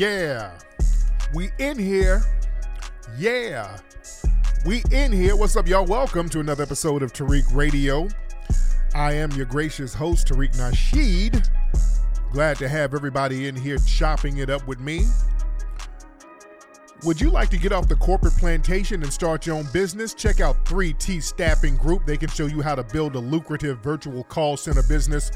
Yeah. We in here. Yeah. We in here. What's up, y'all? Welcome to another episode of Tariq Radio. I am your gracious host, Tariq Nasheed. Glad to have everybody in here chopping it up with me. Would you like to get off the corporate plantation and start your own business? Check out 3T Staffing Group. They can show you how to build a lucrative virtual call center business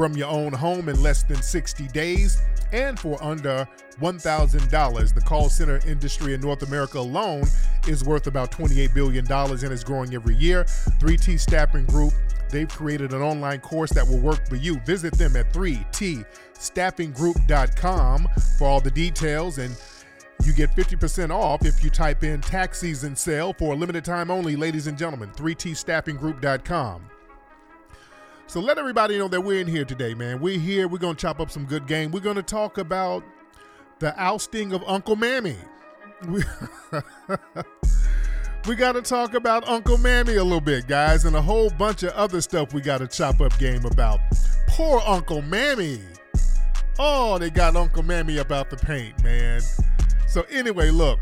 from your own home in less than 60 days and for under $1,000. The call center industry in North America alone is worth about $28 billion and is growing every year. 3T Staffing Group, they've created an online course that will work for you. Visit them at 3tstaffinggroup.com for all the details and you get 50% off if you type in tax season sale for a limited time only, ladies and gentlemen. 3tstaffinggroup.com. So let everybody know that we're in here today, man. We're here. We're going to chop up some good game. We're going to talk about the ousting of Uncle Mammy. We, got to talk about Uncle Mammy a little bit, guys, and a whole bunch of other stuff we got to chop up game about. Poor Uncle Mammy. Oh, they got Uncle Mammy about the paint, man. So, anyway, look,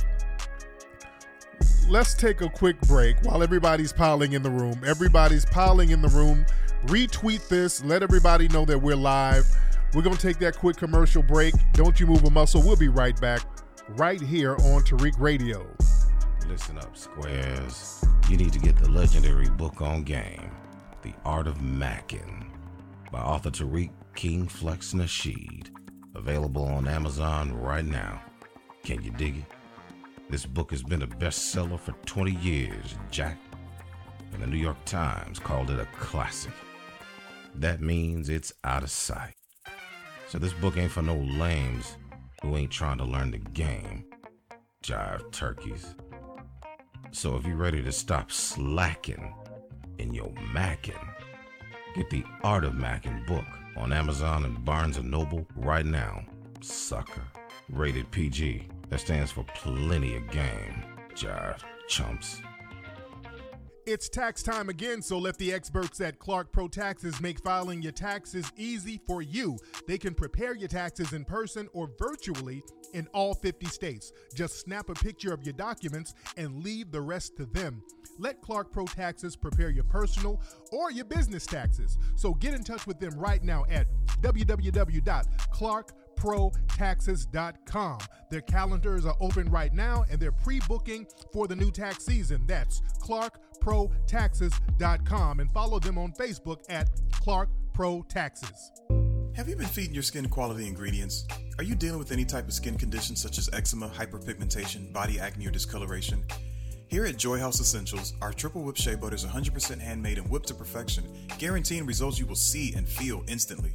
let's take a quick break while everybody's piling in the room. Everybody's piling in the room. Retweet this, let everybody know that we're live. We're going to take that quick commercial break. Don't you move a muscle. We'll be right back, right here on Tariq Radio. Listen up, Squares. You need to get the legendary book on game, The Art of Mackin, by author Tariq King Flex Nasheed. Available on Amazon right now. Can you dig it? This book has been a bestseller for 20 years, Jack. And the New York Times called it a classic. That means it's out of sight. So this book ain't for no lames who ain't trying to learn the game. Jive turkeys. So if you're ready to stop slacking in your mackin', get the Art of Mackin' book on Amazon and Barnes & Noble right now, sucker. Rated PG. That stands for plenty of game. Jive chumps. It's tax time again, so let the experts at Clark Pro Taxes make filing your taxes easy for you. They can prepare your taxes in person or virtually in all 50 states. Just snap a picture of your documents and leave the rest to them. Let Clark Pro Taxes prepare your personal or your business taxes. So get in touch with them right now at www.clark.com protaxes.com. Their calendars are open right now and they're pre booking for the new tax season. That's clarkprotaxes.com and follow them on Facebook at Clark Pro Taxes. Have you been feeding your skin quality ingredients? Are you dealing with any type of skin condition such as eczema, hyperpigmentation, body acne, or discoloration? Here at Joy House Essentials, our triple whip shea butter is 100% handmade and whipped to perfection, guaranteeing results you will see and feel instantly.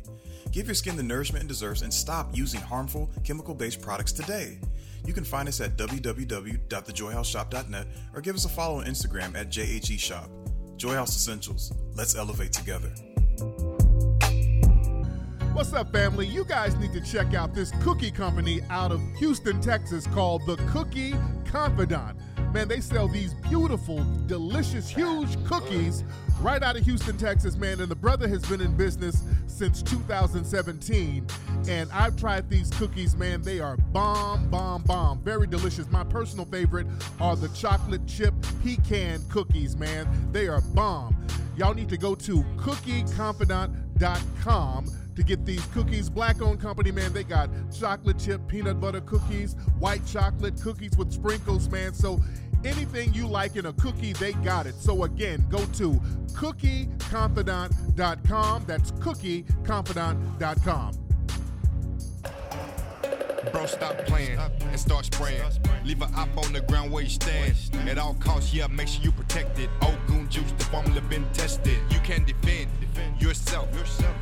Give your skin the nourishment it deserves and stop using harmful chemical based products today. You can find us at www.thejoyhouseshop.net or give us a follow on Instagram at JHEShop. Joy House Essentials. Let's elevate together. What's up, family? You guys need to check out this cookie company out of Houston, Texas called The Cookie Confidant. Man, they sell these beautiful, delicious, huge cookies right out of Houston, Texas, man. And the brother has been in business since 2017. And I've tried these cookies, man. They are bomb, bomb, bomb. Very delicious. My personal favorite are the chocolate chip pecan cookies, man. They are bomb. Y'all need to go to cookieconfidant.com to get these cookies. Black owned company, man. They got chocolate chip peanut butter cookies, white chocolate cookies with sprinkles, man. So anything you like in a cookie, they got it. So again, go to cookieconfidant.com. That's cookieconfidant.com. Bro, stop playing and start spraying. Leave an op on the ground where you stand. At all costs, yeah, make sure you protect it. Old goon juice, the formula been tested. You can defend yourself.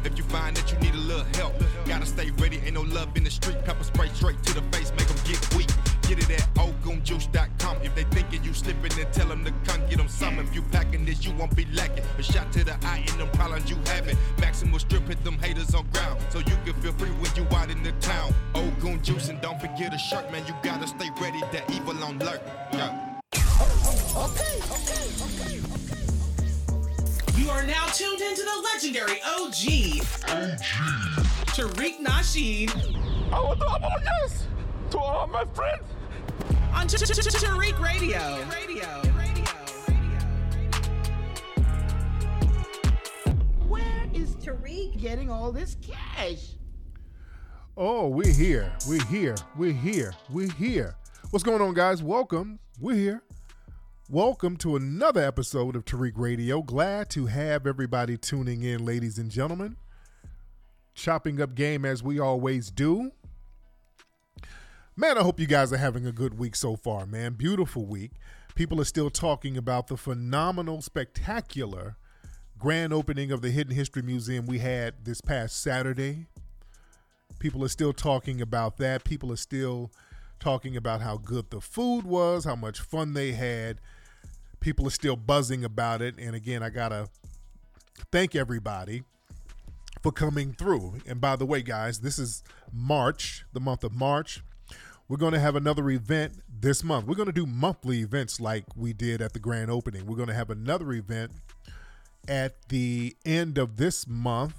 If you find that you need a little help, gotta stay ready. Ain't no love in the street. Pepper spray straight to the face, make them get weak. Get it at oldgoonjuice.com. If they thinking you slipping, then tell them to come get them some. If you packing this, you won't be lacking. A shot to the eye in them problems you having. Maximal strip hit them haters on ground. So you can feel free when you out in the town. Old goon juice and don't forget a shirt, man. You gotta stay ready. That evil on alert. Yeah. Okay, okay, okay, You are now tuned into the legendary OG. OG. Tariq Nasheed. I want to apologize to all my friends. On Tariq Radio. Where is Tariq getting all this cash? Oh, we're here. We're here. We're here. We're here. What's going on, guys? Welcome. We're here. Welcome to another episode of Tariq Radio. Glad to have everybody tuning in, ladies and gentlemen. Chopping up game as we always do. Man, I hope you guys are having a good week so far, man. Beautiful week. People are still talking about the phenomenal, spectacular grand opening of the Hidden History Museum we had this past Saturday. People are still talking about that. People are still talking about how good the food was, how much fun they had. People are still buzzing about it. And again, I got to thank everybody for coming through. And by the way, guys, this is March, the month of March. We're going to have another event this month. We're going to do monthly events like we did at the grand opening. We're going to have another event at the end of this month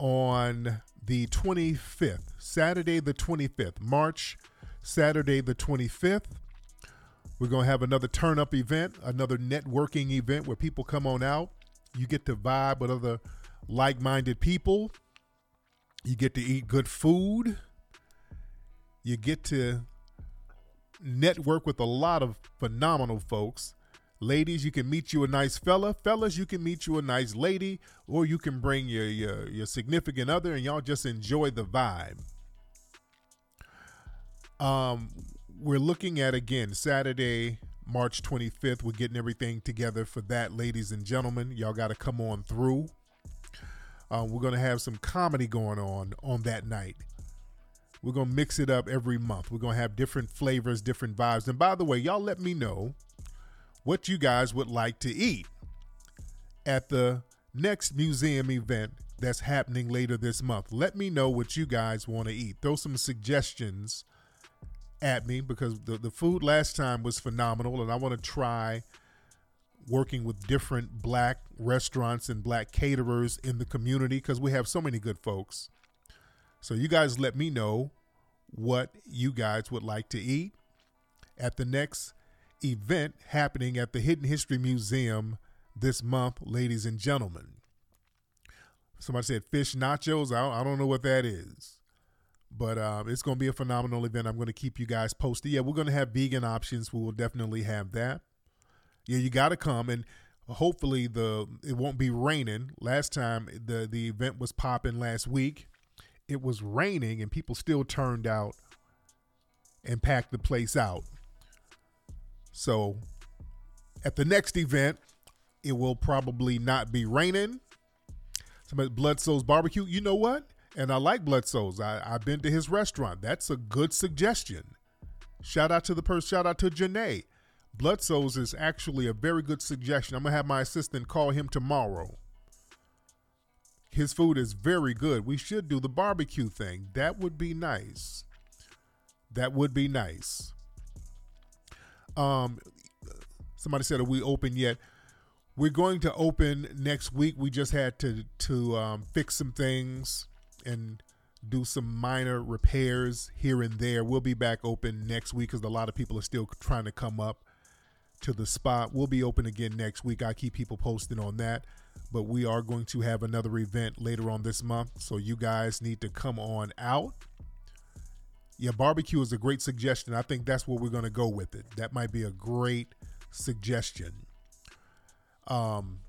on the 25th, Saturday the 25th, March, Saturday the 25th. We're going to have another turn up event, another networking event where people come on out. You get to vibe with other like minded people. You get to eat good food you get to network with a lot of phenomenal folks. Ladies, you can meet you a nice fella. Fellas, you can meet you a nice lady, or you can bring your your, your significant other, and y'all just enjoy the vibe. Um, we're looking at again Saturday, March 25th. We're getting everything together for that, ladies and gentlemen. Y'all got to come on through. Uh, we're gonna have some comedy going on on that night. We're going to mix it up every month. We're going to have different flavors, different vibes. And by the way, y'all let me know what you guys would like to eat at the next museum event that's happening later this month. Let me know what you guys want to eat. Throw some suggestions at me because the, the food last time was phenomenal and I want to try working with different black restaurants and black caterers in the community because we have so many good folks. So you guys let me know what you guys would like to eat at the next event happening at the Hidden History Museum this month, ladies and gentlemen. Somebody said fish nachos. I don't, know what that is, but um, it's going to be a phenomenal event. I'm going to keep you guys posted. Yeah, we're going to have vegan options. We will definitely have that. Yeah, you got to come and hopefully the it won't be raining. Last time the the event was popping last week it was raining and people still turned out and packed the place out. So at the next event, it will probably not be raining. Some Bludso's Barbecue. You know what? And I like Bludso's. I, I've been to his restaurant. That's a good suggestion. Shout out to the person, shout out to Janae. Bludso's is actually a very good suggestion. I'm gonna have my assistant call him tomorrow his food is very good. We should do the barbecue thing. That would be nice. That would be nice. Um, somebody said, "Are we open yet?" We're going to open next week. We just had to to um, fix some things and do some minor repairs here and there. We'll be back open next week because a lot of people are still trying to come up to the spot. We'll be open again next week. I keep people posted on that but we are going to have another event later on this month. So you guys need to come on out. Yeah, barbecue is a great suggestion. I think that's where we're going to go with it. That might be a great suggestion. Um,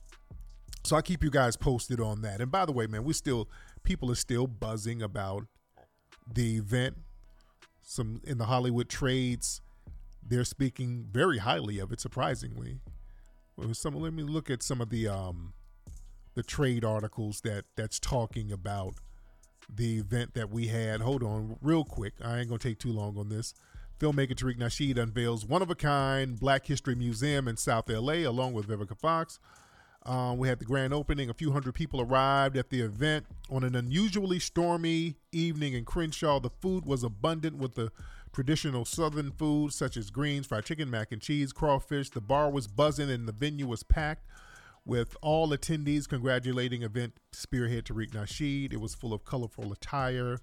so I'll keep you guys posted on that. And by the way, man, we still people are still buzzing about the event. Some in the Hollywood trades, they're speaking very highly of it. Surprisingly, some let me look at some of the um, the trade articles that that's talking about the event that we had. Hold on, real quick. I ain't gonna take too long on this. Filmmaker Tariq Nasheed unveils one of a kind Black History Museum in South LA along with Vivica Fox. Um, we had the grand opening. A few hundred people arrived at the event on an unusually stormy evening in Crenshaw. The food was abundant with the traditional Southern foods such as greens, fried chicken, mac and cheese, crawfish. The bar was buzzing and the venue was packed with all attendees congratulating event spearhead Tariq Nasheed. It was full of colorful attire,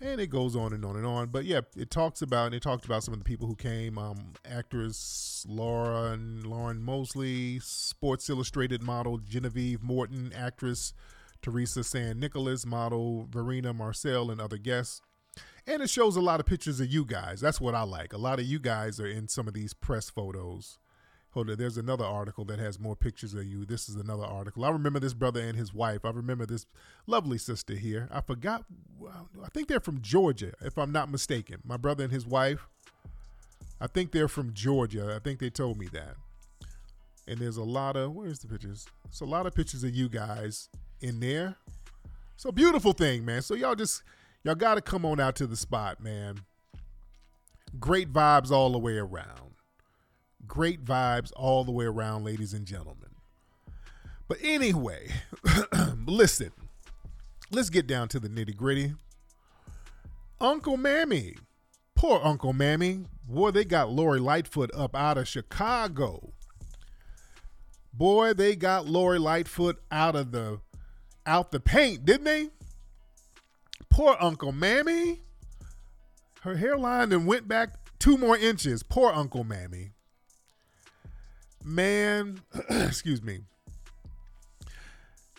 and it goes on and on and on. But yeah, it talks about and it talked about some of the people who came. Um, actress Laura and Lauren Mosley, Sports Illustrated model Genevieve Morton, actress Teresa San Nicolas, model Verena Marcel, and other guests. And it shows a lot of pictures of you guys. That's what I like. A lot of you guys are in some of these press photos. Hold on, there's another article that has more pictures of you. This is another article. I remember this brother and his wife. I remember this lovely sister here. I forgot. I think they're from Georgia, if I'm not mistaken. My brother and his wife. I think they're from Georgia. I think they told me that. And there's a lot of where's the pictures? It's a lot of pictures of you guys in there. It's a beautiful thing, man. So y'all just y'all got to come on out to the spot, man. Great vibes all the way around great vibes all the way around, ladies and gentlemen. But anyway, listen, let's get down to the nitty gritty. Uncle Mammy, poor Uncle Mammy. Boy, they got Lori Lightfoot up out of Chicago. Boy, they got Lori Lightfoot out of the out the paint, didn't they? Poor Uncle Mammy. Her hairline then went back two more inches. Poor Uncle Mammy man, excuse me.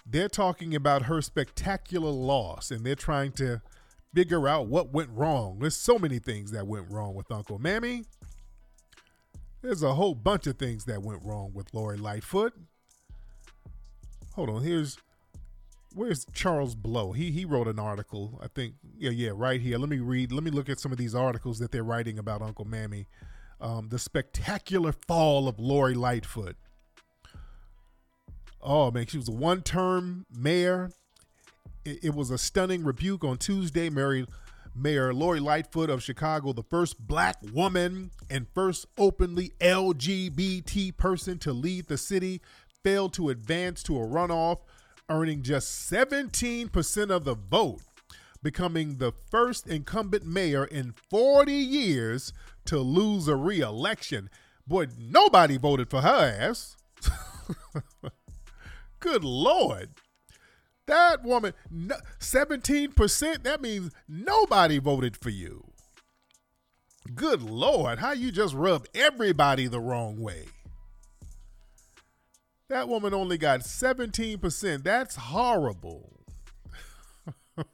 They're talking about her spectacular loss and they're trying to figure out what went wrong. There's so many things that went wrong with Uncle Mammy. There's a whole bunch of things that went wrong with Lori Lightfoot. Hold on, here's where's Charles Blow? He he wrote an article, I think. Yeah, yeah, right here. Let me read. Let me look at some of these articles that they're writing about Uncle Mammy um, the spectacular fall of Lori Lightfoot. Oh man, she was a one-term mayor. It, it, was a stunning rebuke on Tuesday. Mary, Mayor Lori Lightfoot of Chicago, the first black woman and first openly LGBT person to lead the city, failed to advance to a runoff, earning just 17% of the vote, becoming the first incumbent mayor in 40 years to lose a re-election. Boy, nobody voted for her ass. Good Lord. That woman, 17%, that means nobody voted for you. Good Lord, how you just rub everybody the wrong way. That woman only got 17%. That's horrible.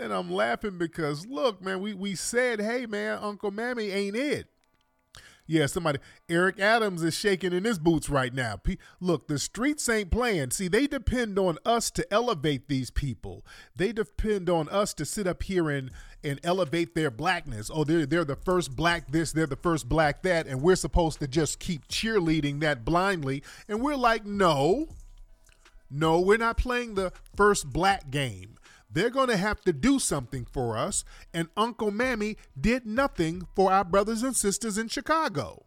And I'm laughing because look, man, we we said, hey man, Uncle Mammy ain't it. Yeah, somebody Eric Adams is shaking in his boots right now. P- look, the streets ain't playing. See, they depend on us to elevate these people. They depend on us to sit up here and and elevate their blackness. Oh, they're they're the first black this, they're the first black that, and we're supposed to just keep cheerleading that blindly. And we're like, no, no, we're not playing the first black game. They're going to have to do something for us, and Uncle Mammy did nothing for our brothers and sisters in Chicago.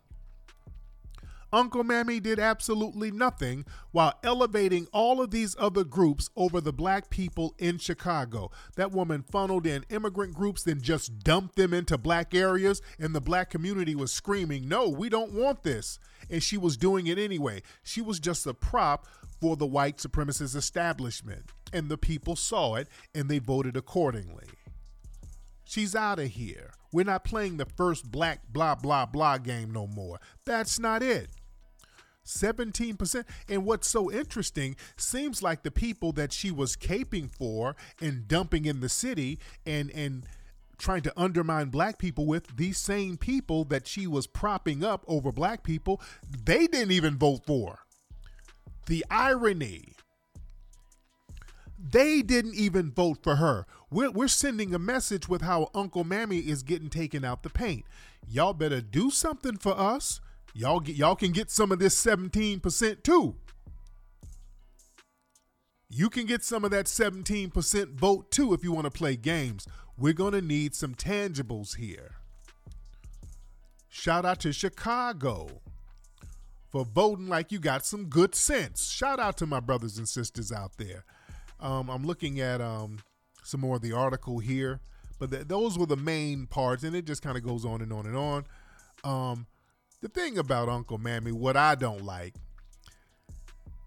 Uncle Mammy did absolutely nothing while elevating all of these other groups over the black people in Chicago. That woman funneled in immigrant groups, then just dumped them into black areas, and the black community was screaming, No, we don't want this. And she was doing it anyway. She was just a prop for the white supremacist establishment. And the people saw it and they voted accordingly. She's out of here. We're not playing the first black blah blah blah game no more. That's not it. 17%. And what's so interesting, seems like the people that she was caping for and dumping in the city and and trying to undermine black people with these same people that she was propping up over black people, they didn't even vote for. The irony. They didn't even vote for her. We're, we're sending a message with how Uncle Mammy is getting taken out the paint. Y'all better do something for us. Y'all get y'all can get some of this 17% too. You can get some of that 17% vote too if you want to play games. We're going to need some tangibles here. Shout out to Chicago for voting like you got some good sense. Shout out to my brothers and sisters out there. Um, I'm looking at um, some more of the article here, but th- those were the main parts, and it just kind of goes on and on and on. Um, the thing about Uncle Mammy, what I don't like,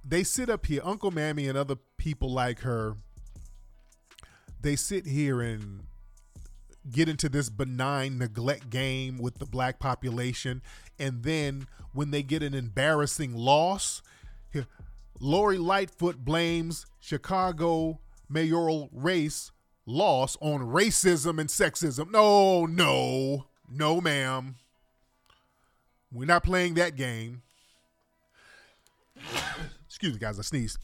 they sit up here, Uncle Mammy and other people like her, they sit here and get into this benign neglect game with the black population. And then when they get an embarrassing loss, Lori Lightfoot blames Chicago mayoral race loss on racism and sexism. No, no, no, ma'am. We're not playing that game. Excuse me, guys. I sneezed.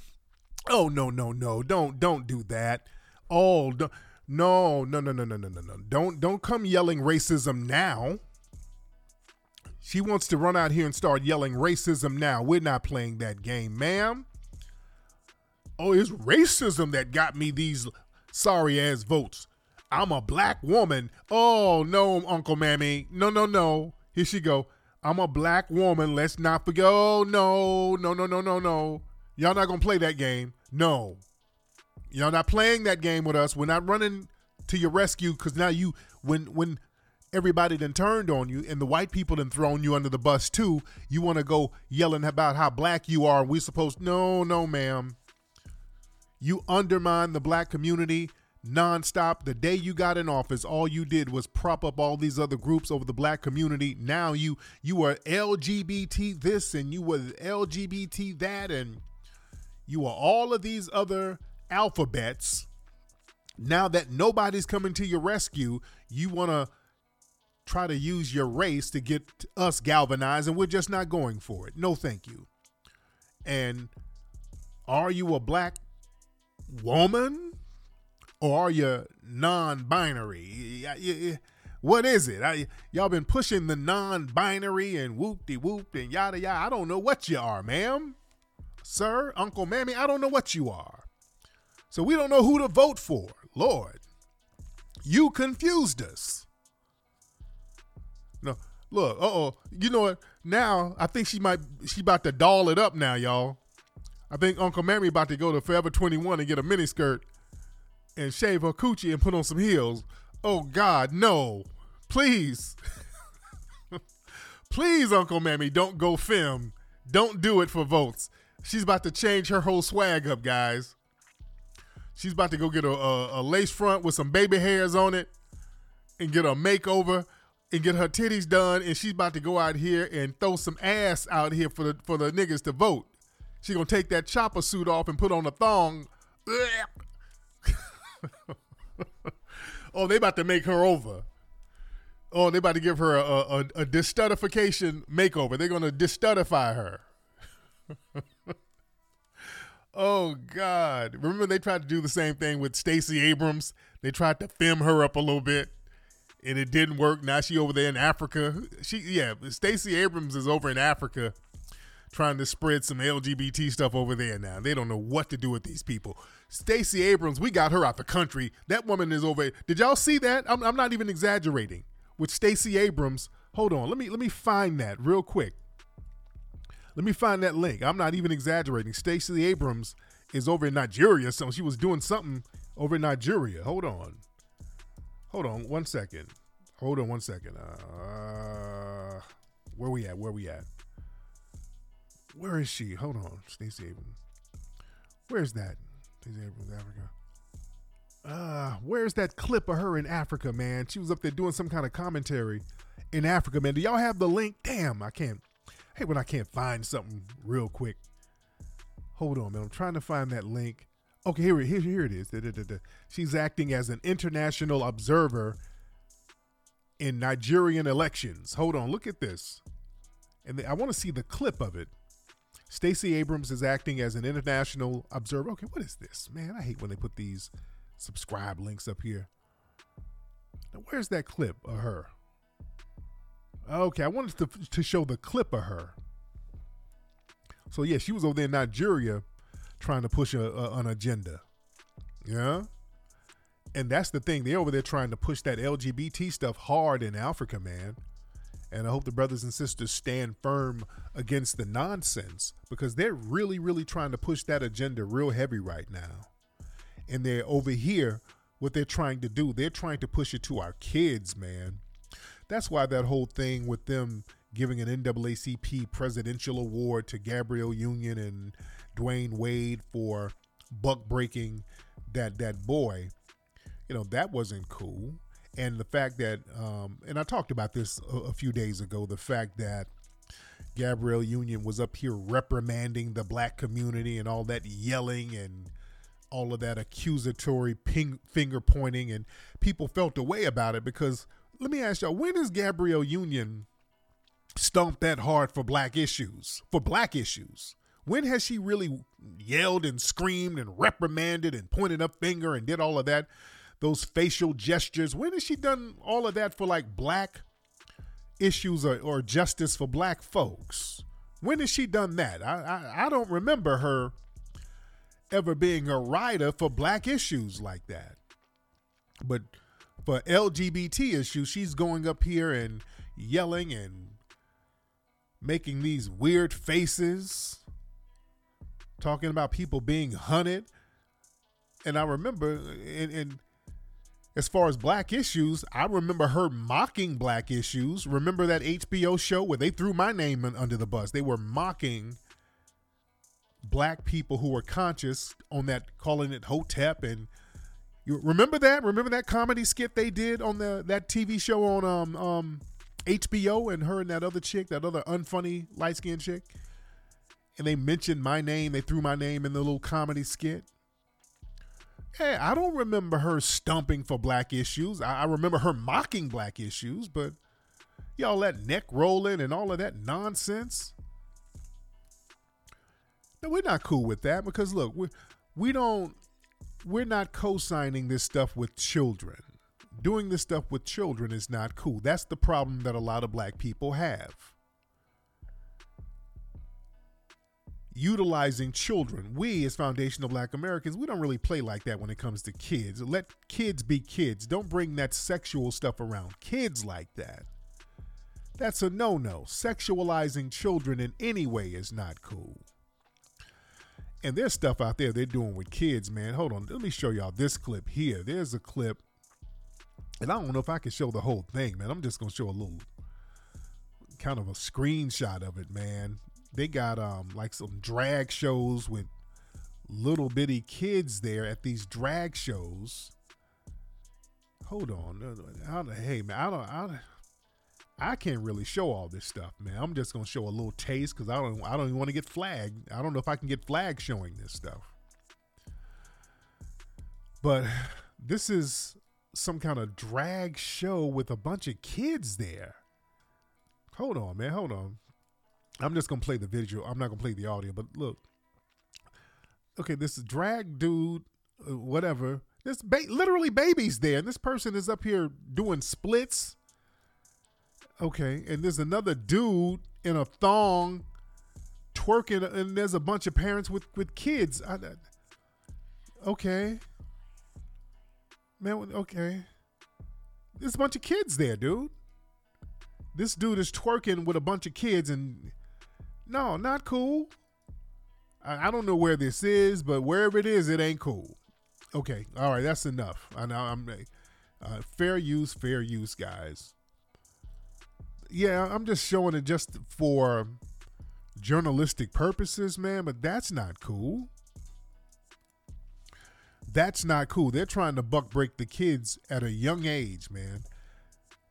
Oh no, no, no! Don't, don't do that. Oh, no, no, no, no, no, no, no, no! Don't, don't come yelling racism now. She wants to run out here and start yelling racism now. We're not playing that game, ma'am. Oh, it's racism that got me these sorry ass votes. I'm a black woman. Oh no, Uncle Mammy. No, no, no. Here she go. I'm a black woman. Let's not forget. Oh no, no, no, no, no, no. Y'all not gonna play that game. No. Y'all not playing that game with us. We're not running to your rescue because now you when when everybody then turned on you and the white people then thrown you under the bus too, you want to go yelling about how black you are. We supposed no, no, ma'am. You undermine the black community nonstop. The day you got in office, all you did was prop up all these other groups over the black community. Now you you were LGBT this and you were LGBT that and you are all of these other alphabets. Now that nobody's coming to your rescue, you want to try to use your race to get us galvanized, and we're just not going for it. No, thank you. And are you a black woman or are you non-binary? What is it? I, y'all been pushing the non-binary and whoop-de whoop and yada yada. I don't know what you are, ma'am, sir, Uncle Mammy. I don't know what you are. So we don't know who to vote for. Lord, you confused us. No, look, uh oh. You know what? Now I think she might she about to doll it up now, y'all. I think Uncle Mammy about to go to Forever 21 and get a mini skirt and shave her coochie and put on some heels. Oh God, no. Please. Please, Uncle Mammy, don't go fem. Don't do it for votes. She's about to change her whole swag up, guys. She's about to go get a, a, a lace front with some baby hairs on it and get a makeover and get her titties done. And she's about to go out here and throw some ass out here for the for the niggas to vote. She gonna take that chopper suit off and put on a thong. oh, they about to make her over. Oh, they about to give her a, a, a distudification makeover. They're gonna distudify her. oh God! Remember they tried to do the same thing with Stacey Abrams. They tried to fem her up a little bit, and it didn't work. Now she over there in Africa. She yeah, Stacey Abrams is over in Africa trying to spread some LGBT stuff over there now. They don't know what to do with these people. Stacey Abrams, we got her out the country. That woman is over. Did y'all see that? I'm, I'm not even exaggerating. With Stacey Abrams, hold on. Let me let me find that real quick. Let me find that link. I'm not even exaggerating. Stacey Abrams is over in Nigeria, so she was doing something over in Nigeria. Hold on. Hold on one second. Hold on one second. Uh, where we at? Where we at? Where is she? Hold on, Stacey Abrams. Where's that? Stacey Abrams, Africa. Uh, where's that clip of her in Africa, man? She was up there doing some kind of commentary in Africa, man. Do y'all have the link? Damn, I can't. Hey, when I can't find something real quick. Hold on, man. I'm trying to find that link. Okay, here, here, here it is. Da, da, da, She's acting as an international observer in Nigerian elections. Hold on, look at this. And I want to see the clip of it. Stacey Abrams is acting as an international observer. Okay, what is this? Man, I hate when they put these subscribe links up here. Now, where's that clip of her? Okay, I wanted to, to show the clip of her. So, yeah, she was over there in Nigeria trying to push a, a, an agenda. Yeah? And that's the thing. They're over there trying to push that LGBT stuff hard in Africa, man. And I hope the brothers and sisters stand firm against the nonsense because they're really, really trying to push that agenda real heavy right now. And they're over here, what they're trying to do, they're trying to push it to our kids, man. That's why that whole thing with them giving an NAACP presidential award to Gabrielle Union and Dwyane Wade for buck breaking that that boy. you know, that wasn't cool. And the fact that, um, and I talked about this a, a few days ago, the fact that Gabrielle Union was up here reprimanding the black community and all that yelling and all of that accusatory ping, finger pointing, and people felt a way about it because let me ask y'all, when is Gabrielle Union stomp that hard for black issues? For black issues. When has she really yelled and screamed and reprimanded and pointed up finger and did all of that? Those facial gestures. When has she done all of that for like black issues or, or justice for black folks? When has she done that? I, I, I don't remember her ever being a writer for black issues like that. But for LGBT issues, she's going up here and yelling and making these weird faces, talking about people being hunted. And I remember, and, and as far as black issues, I remember her mocking black issues. Remember that HBO show where they threw my name under the bus? They were mocking black people who were conscious on that, calling it Hotep. And you remember that? Remember that comedy skit they did on the that TV show on um um HBO and her and that other chick, that other unfunny light skinned chick? And they mentioned my name. They threw my name in the little comedy skit. Hey, I don't remember her stumping for black issues. I, I remember her mocking black issues, but y'all that neck rolling and all of that nonsense. No, we're not cool with that because look, we we don't we're not co-signing this stuff with children. Doing this stuff with children is not cool. That's the problem that a lot of black people have. Utilizing children. We, as foundational black Americans, we don't really play like that when it comes to kids. Let kids be kids. Don't bring that sexual stuff around kids like that. That's a no no. Sexualizing children in any way is not cool. And there's stuff out there they're doing with kids, man. Hold on. Let me show y'all this clip here. There's a clip. And I don't know if I can show the whole thing, man. I'm just going to show a little kind of a screenshot of it, man. They got um like some drag shows with little bitty kids there at these drag shows. Hold on. How the hey man, I don't I don't I can't really show all this stuff, man. I'm just gonna show a little taste because I don't I don't even want to get flagged. I don't know if I can get flagged showing this stuff. But this is some kind of drag show with a bunch of kids there. Hold on, man. Hold on. I'm just gonna play the video. I'm not gonna play the audio, but look. Okay, this drag dude, uh, whatever. This ba- literally babies there, and this person is up here doing splits Okay, and there's another dude in a thong twerking, and there's a bunch of parents with with kids. I, okay, man. Okay, there's a bunch of kids there, dude. This dude is twerking with a bunch of kids, and no, not cool. I, I don't know where this is, but wherever it is, it ain't cool. Okay, all right, that's enough. I know I'm uh, fair use, fair use, guys yeah, I'm just showing it just for journalistic purposes, man, but that's not cool. That's not cool. They're trying to buck break the kids at a young age, man.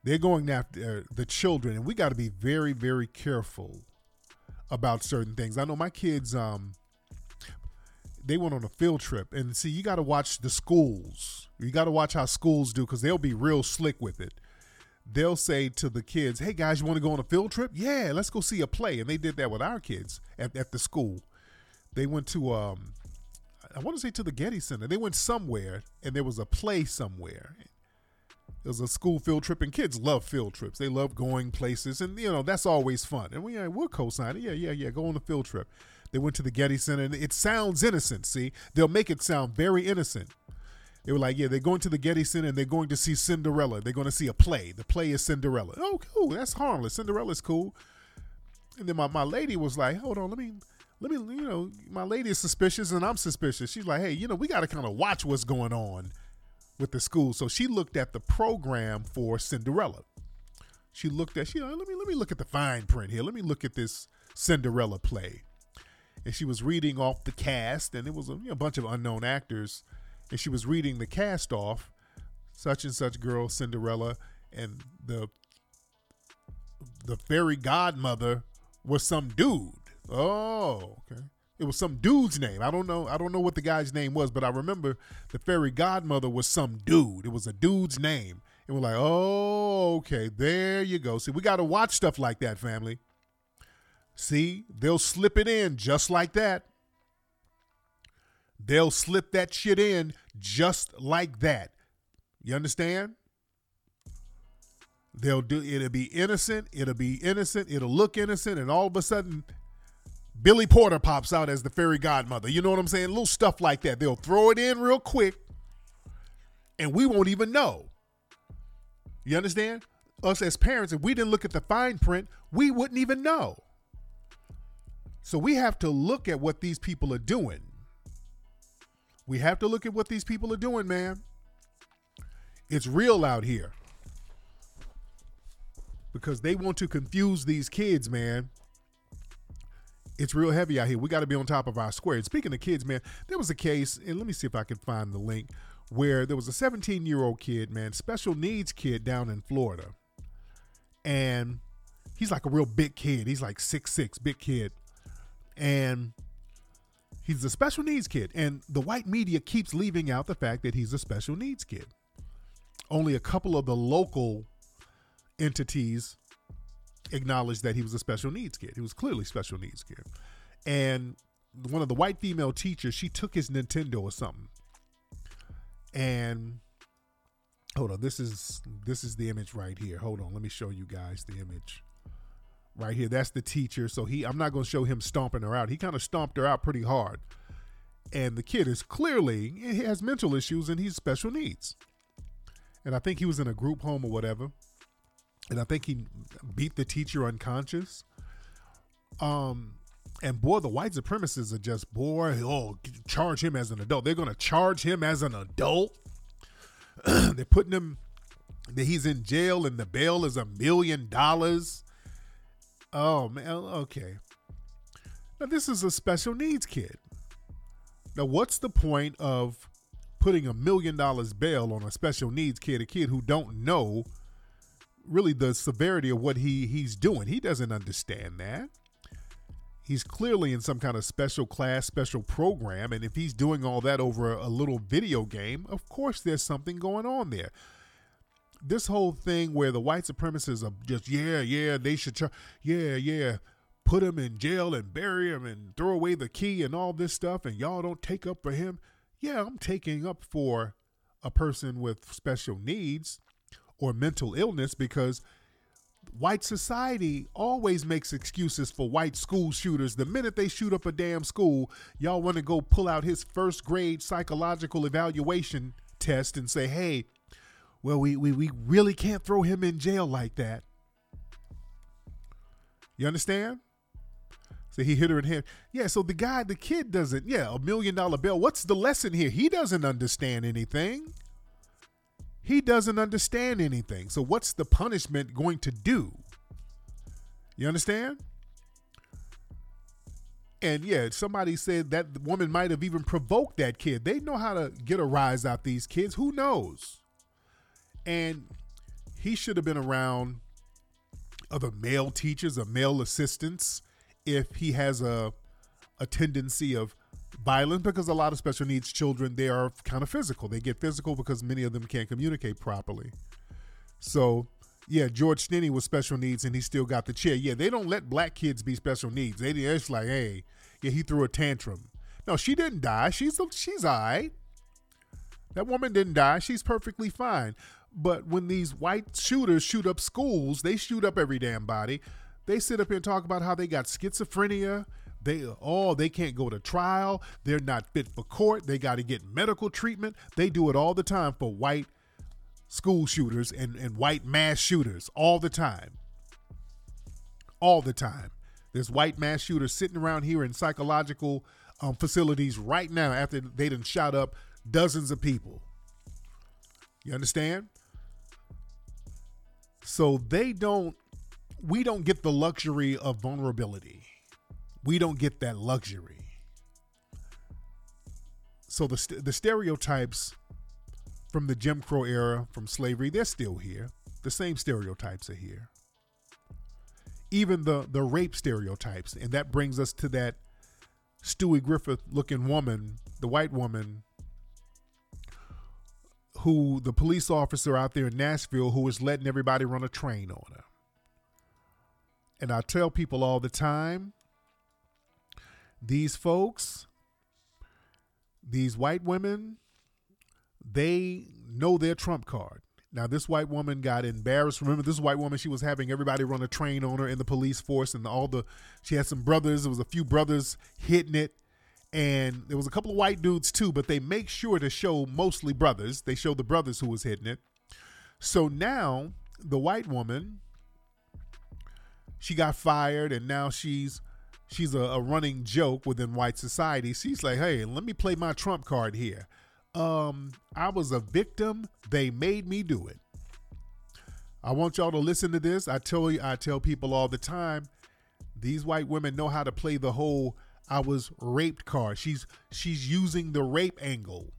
They're going after uh, the children, and we got to be very, very careful about certain things. I know my kids, um, they went on a field trip, and see, you got to watch the schools. You got to watch how schools do because they'll be real slick with it they'll say to the kids, "Hey guys, you want to go on a field trip? Yeah, let's go see a play." And they did that with our kids at, at the school. They went to um, I want to say to the Getty Center. They went somewhere, and there was a play somewhere. Was a school field trip, and kids love field trips. They love going places, and you know that's always fun. And we we'll co-sign it. Yeah, yeah, yeah. Go on a field trip. They went to the Getty Center, and it sounds innocent. See, they'll make it sound very innocent they were like, yeah, they're going to the Getty Center and they're going to see Cinderella. They're going to see a play. The play is Cinderella. Oh, cool. That's harmless. Cinderella's cool. And then my, my lady was like, hold on, let me let me you know, my lady is suspicious and I'm suspicious. She's like, hey, you know, we got to kind of watch what's going on with the school. So she looked at the program for Cinderella. She looked at she let me let me look at the fine print here. Let me look at this Cinderella play. And she was reading off the cast, and it was a, you know, bunch of unknown actors and she was reading the cast off, such and such girl Cinderella and the the fairy godmother was some dude. Oh, okay. It was some dude's name. I don't know. I don't know what the guy's name was, but I remember the fairy godmother was some dude. It was a dude's name. And we're like, oh, okay, there you go. See, we got to watch stuff like that, family. See, they'll slip it in just like that. They'll slip that shit in just like that. You understand? They'll do it'll be innocent, it'll be innocent, it'll look innocent, and all of a sudden Billy Porter pops out as the fairy godmother. You know what I'm saying? Little stuff like that. They'll throw it in real quick, and we won't even know. You understand? Us as parents, if we didn't look at the fine print, we wouldn't even know. So we have to look at what these people are doing. We have to look at what these people are doing, man. It's real out here. Because they want to confuse these kids, man. It's real heavy out here. We got to be on top of our square. And speaking of kids, man, there was a case, and let me see if I can find the link, where there was a 17 year old kid, man, special needs kid down in Florida. And he's like a real big kid. He's like six six, big kid. And he's a special needs kid. And the white media keeps leaving out the fact that he's a special needs kid. Only a couple of the local entities acknowledged that he was a special needs kid. He was clearly special needs kid. And one of the white female teachers, she took his Nintendo or something. And hold on, this is this is the image right here. Hold on, let me show you guys the image. Right here, that's the teacher. So he I'm not going to show him stomping her out. He kind of stomped her out pretty hard. And the kid is clearly he has mental issues and he's special needs. And I think he was in a group home or whatever and I think he beat the teacher unconscious. Um, and boy, the white supremacists are just boy, oh, charge him as an adult. They're gonna charge him as an adult. They're putting him that he's in jail and the bail is a million dollars. Oh man, okay. Now this is a special needs kid. Now what's the point of putting a million dollars bail on a special needs kid, a kid who don't know really the severity of what he he's doing. He doesn't understand that. He's clearly in some kind of special class, special program, and if he's doing all that over a little video game, of course there's something going on there. This whole thing where the white supremacists are just yeah, yeah, they should, try, yeah, yeah, put him in jail and bury him and throw away the key and all this stuff, and y'all don't take up for him. Yeah, I'm taking up for a person with special needs or mental illness because white society always makes excuses for white school shooters. The minute they shoot up a damn school, y'all want to go pull out his first grade psychological evaluation test and say, hey, well, we, we, we really can't throw him in jail like that. You understand? So he hit her in head. Yeah, so the guy, the kid doesn't, yeah, a million dollar bill. What's the lesson here? He doesn't understand anything. He doesn't understand anything. So what's the punishment going to do? You understand? And yeah, somebody said that woman might have even provoked that kid. They know how to get a rise out these kids. Who knows? And he should have been around other male teachers or male assistants if he has a a tendency of violent because a lot of special needs children they are kind of physical. They get physical because many of them can't communicate properly. So yeah, George Stinney was special needs and he still got the chair. Yeah, they don't let black kids be special needs. They it's like, hey, yeah, he threw a tantrum. No, she didn't die. She's she's all right. That woman didn't die. She's perfectly fine. But when these white shooters shoot up schools, they shoot up every damn body. They sit up here and talk about how they got schizophrenia they oh they can't go to trial. They're not fit for court. They got to get medical treatment. They do it all the time for white school shooters and, and white mass shooters all the time. All the time. There's white mass shooters sitting around here in psychological um, facilities right now after they done shot up dozens of people. You understand? So they don't, we don't get the luxury of vulnerability we don't get that luxury. So the the stereotypes from the Jim Crow era, from slavery, they're still here. The same stereotypes are here. Even the the rape stereotypes, and that brings us to that Stewie Griffin looking woman, the white woman who the police officer out there in Nashville who was letting everybody run a train on her. And I tell people all the time, these folks, these white women, they know their trump card. Now, this white woman got embarrassed. Remember, this white woman, she was having everybody run a train on her in the police force, and all the, she had some brothers. There was a few brothers hitting it, and there was a couple of white dudes too, but they make sure to show mostly brothers. They show the brothers who was hitting it. So now, the white woman, she got fired, and now she's she's a, a running joke within white society. She's like, hey, let me play my trump card here um, I was a victim. They made me do it. I want y'all to listen to this. I tell you, I tell people all the time, these white women know how to play the whole I was raped card. She's she's using the rape angle.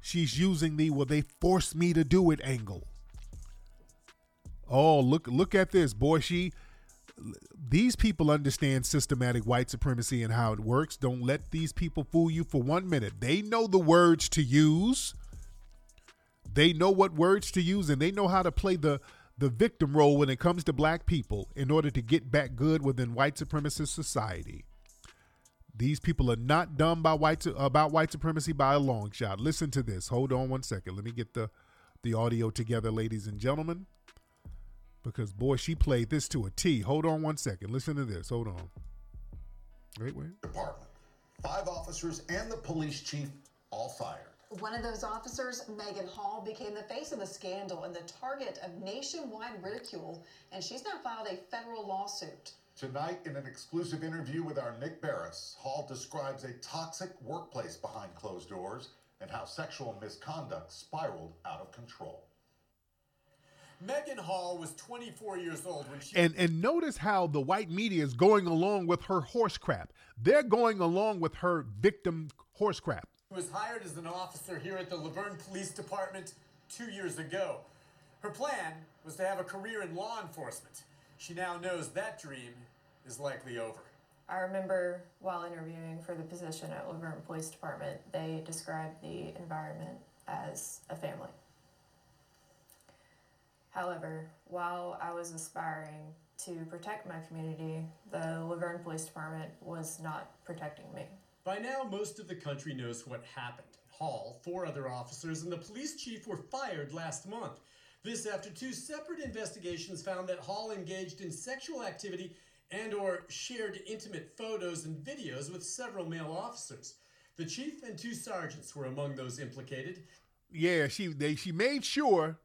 She's using the well, they forced me to do it angle. Oh, look look at this, boy. She these people understand systematic white supremacy and how it works. Don't let these people fool you for one minute. They know the words to use. They know what words to use and they know how to play the the victim role when it comes to black people in order to get back good within white supremacist society. These people are not dumb by white about white supremacy by a long shot. Listen to this. Hold on one second. Let me get the the audio together, ladies and gentlemen because boy, she played this to a T. Hold on one second. Listen to this. Hold on. Wait, wait. Department. Five officers and the police chief all fired. One of those officers, Maegan Hall, became the face of the scandal and the target of nationwide ridicule, and she's now filed a federal lawsuit. Tonight, in an exclusive interview with our Nick Beres, Hall describes a toxic workplace behind closed doors and how sexual misconduct spiraled out of control. Maegan Hall was 24 years old when she. And and notice how the white media is going along with her horse crap. They're going along with her victim horse crap. She was hired as an officer here at the La Vergne Police Department two years ago. Her plan was to have a career in law enforcement. She now knows that dream is likely over. I remember while interviewing for the position at La Vergne Police Department, they described the environment as a family. However, while I was aspiring to protect my community, the La Vergne Police Department was not protecting me. By now, most of the country knows what happened. Hall, four other officers, and the police chief were fired last month. This after two separate investigations found that Hall engaged in sexual activity and or shared intimate photos and videos with several male officers. The chief and two sergeants were among those implicated. Yeah, she they she made sure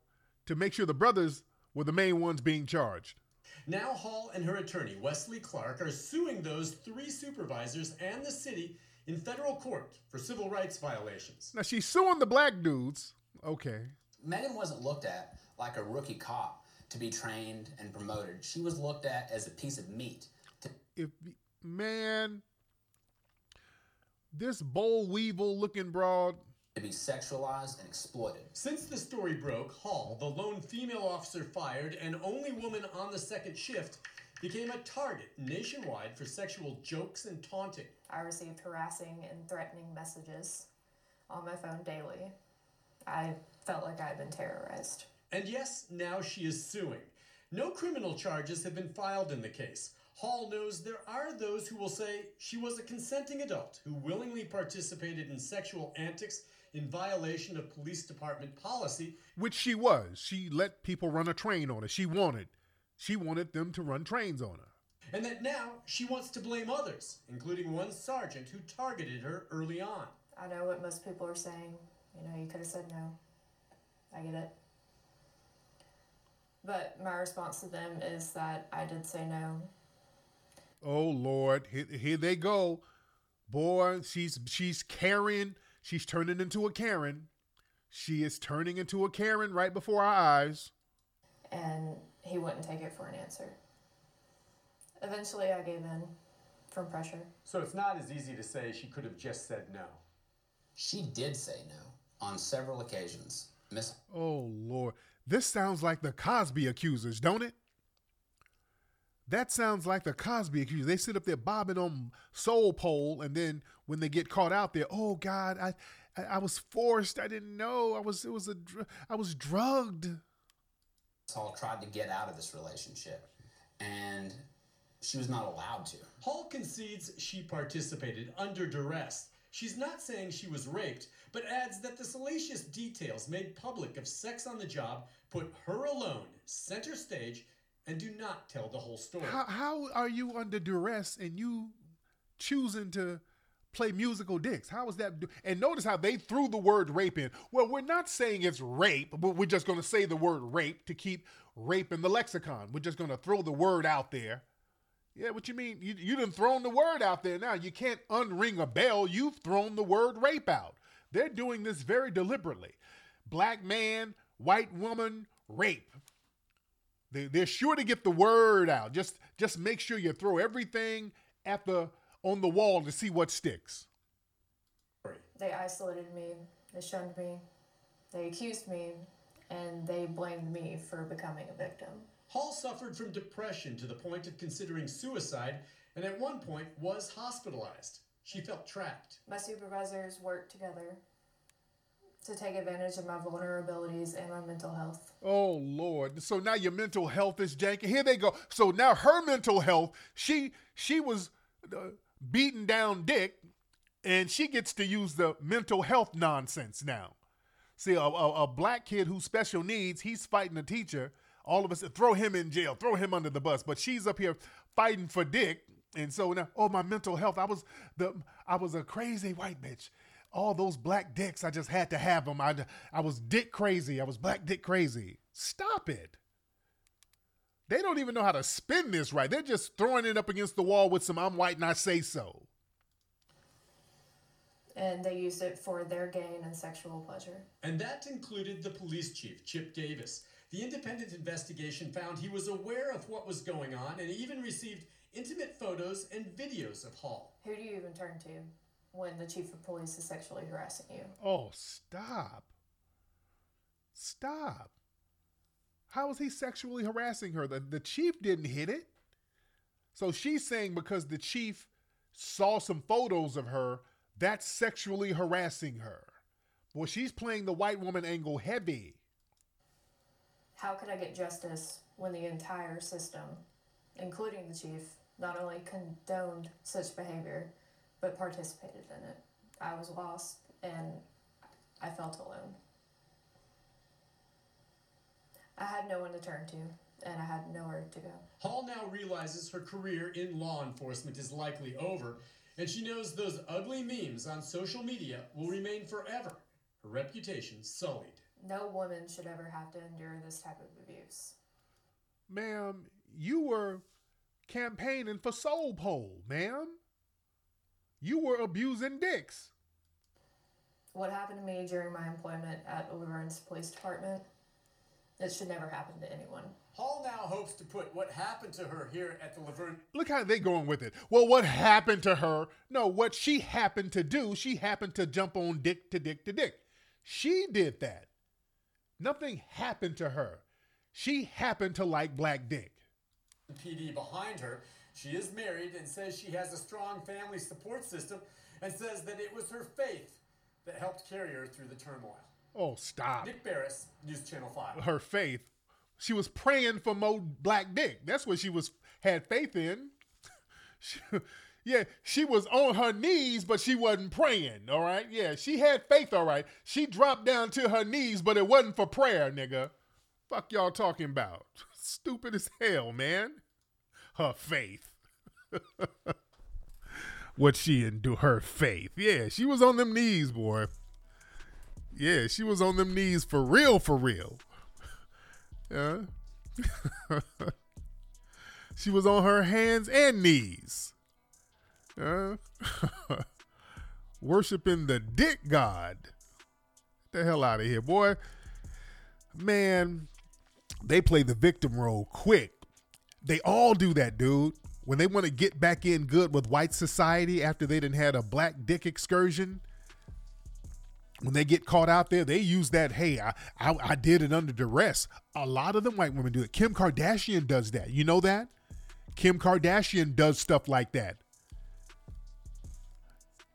to make sure the brothers were the main ones being charged. Now, Hall and her attorney, Wesley Clark, are suing those three supervisors and the city in federal court for civil rights violations. Now, she's suing the black dudes. Okay. Maegan wasn't looked at like a rookie cop to be trained and promoted. She was looked at as a piece of meat. To- if man, this boll weevil looking broad to be sexualized and exploited. Since the story broke, Hall, the lone female officer fired and only woman on the second shift, became a target nationwide for sexual jokes and taunting. I received harassing and threatening messages on my phone daily. I felt like I had been terrorized. And yes, now she is suing. No criminal charges have been filed in the case. Hall knows there are those who will say she was a consenting adult who willingly participated in sexual antics in violation of police department policy. Which she was. She let people run a train on her. She wanted. She wanted them to run trains on her. And that now she wants to blame others, including one sergeant who targeted her early on. I know what most people are saying. You know, you could have said no. I get it. But my response to them is that I did say no. Oh Lord, here, here they go. Boy, she's she's carrying She's turning into a Karen. She is turning into a Karen right before our eyes. And he wouldn't take it for an answer. Eventually, I gave in from pressure. So it's not as easy to say she could have just said no. She did say no. on several occasions. Miss Oh Lord. This sounds like the Cosby accusers, don't it? That sounds like the Cosby accusers. They sit up there bobbing on soul pole, and then when they get caught out there, oh God, I, I, I was forced. I didn't know. I was. It was a. dr- I was drugged. Hall tried to get out of this relationship, and she was not allowed to. Hall concedes she participated under duress. She's not saying she was raped, but adds that the salacious details made public of sex on the job put her alone center stage and do not tell the whole story. How, how are you under duress and you choosing to play musical dicks? How is that? do- And notice how they threw the word rape in. Well, we're not saying it's rape, but we're just going to say the word rape to keep rape in the lexicon. We're just going to throw the word out there. Yeah, what you mean? You you done thrown the word out there now. You can't unring a bell. You've thrown the word rape out. They're doing this very deliberately. Black man, white woman, rape. They, they're sure to get the word out. Just just make sure you throw everything at the on the wall to see what sticks. They isolated me, they shunned me, they accused me, and they blamed me for becoming a victim. Hall suffered from depression to the point of considering suicide and at one point was hospitalized. She felt trapped. My supervisors worked together to take advantage of my vulnerabilities and my mental health. Oh Lord! So now your mental health is janky. Here they go. So now her mental health. She she was uh, beaten down dick, and she gets to use the mental health nonsense now. See, a, a, a black kid who's special needs, he's fighting a teacher. All of us throw him in jail, throw him under the bus. But she's up here fighting for dick, and so now, oh my mental health. I was the I was a crazy white bitch. All those black dicks, I just had to have them. I I was dick crazy. I was black dick crazy. Stop it. They don't even know how to spin this right. They're just throwing it up against the wall with some I'm white and I say so. And they used it for their gain and sexual pleasure. And that included the police chief, Chip Davis. The independent investigation found he was aware of what was going on and even received intimate photos and videos of Hall. Who do you even turn to when the chief of police is sexually harassing you? Oh, stop. Stop. How is he sexually harassing her? The, the chief didn't hit it. So she's saying because the chief saw some photos of her, that's sexually harassing her. Well, she's playing the white woman angle heavy. How could I get justice when the entire system, including the chief, not only condoned such behavior, but participated in it? I was lost and I felt alone. I had no one to turn to, and I had nowhere to go. Hall now realizes her career in law enforcement is likely over, and she knows those ugly memes on social media will remain forever. Her reputation sullied. No woman should ever have to endure this type of abuse. Ma'am, you were campaigning for Soul Pole, ma'am. You were abusing dicks. What happened to me during my employment at La Vergne Police Department, it should never happen to anyone. Hall now hopes to put what happened to her here at the La Vergne Look how they going with it. Well, what happened to her? No, what she happened to do, she happened to jump on dick to dick to dick. She did that. Nothing happened to her. She happened to like black dick. PD behind her. She is married and says she has a strong family support system and says that it was her faith that helped carry her through the turmoil. Oh, stop. Nick Beres, News Channel 5. Her faith. She was praying for more black dick. That's what she was had faith in. She- yeah, she was on her knees, but she wasn't praying. All right. Yeah, she had faith. All right. She dropped down to her knees, but it wasn't for prayer, nigga. Fuck y'all talking about? Stupid as hell, man. Her faith. what she into her faith. Yeah, she was on them knees, boy. Yeah, she was on them knees for real, for real. Yeah. she was on her hands and knees. Yeah. Worshiping the dick god. Get the hell out of here, boy. Man, they play the victim role quick. They all do that, dude. When they want to get back in good with white society after they done had a black dick excursion, when they get caught out there, they use that, hey, I, I, I did it under duress. A lot of them white women do it. Kim Kardashian does that. You know that? Kim Kardashian does stuff like that.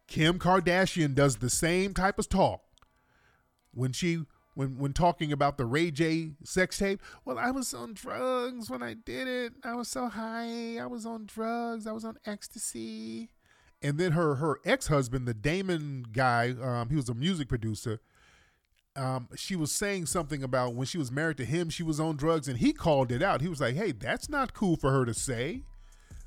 Kim Kardashian does the same type of talk when she when when talking about the Ray J sex tape. Well, I was on drugs when I did it. I was so high. I was on drugs. I was on ecstasy. And then her her ex husband, the Damon guy, um, he was a music producer. Um, she was saying something about when she was married to him, she was on drugs, and he called it out. He was like, "Hey, that's not cool for her to say."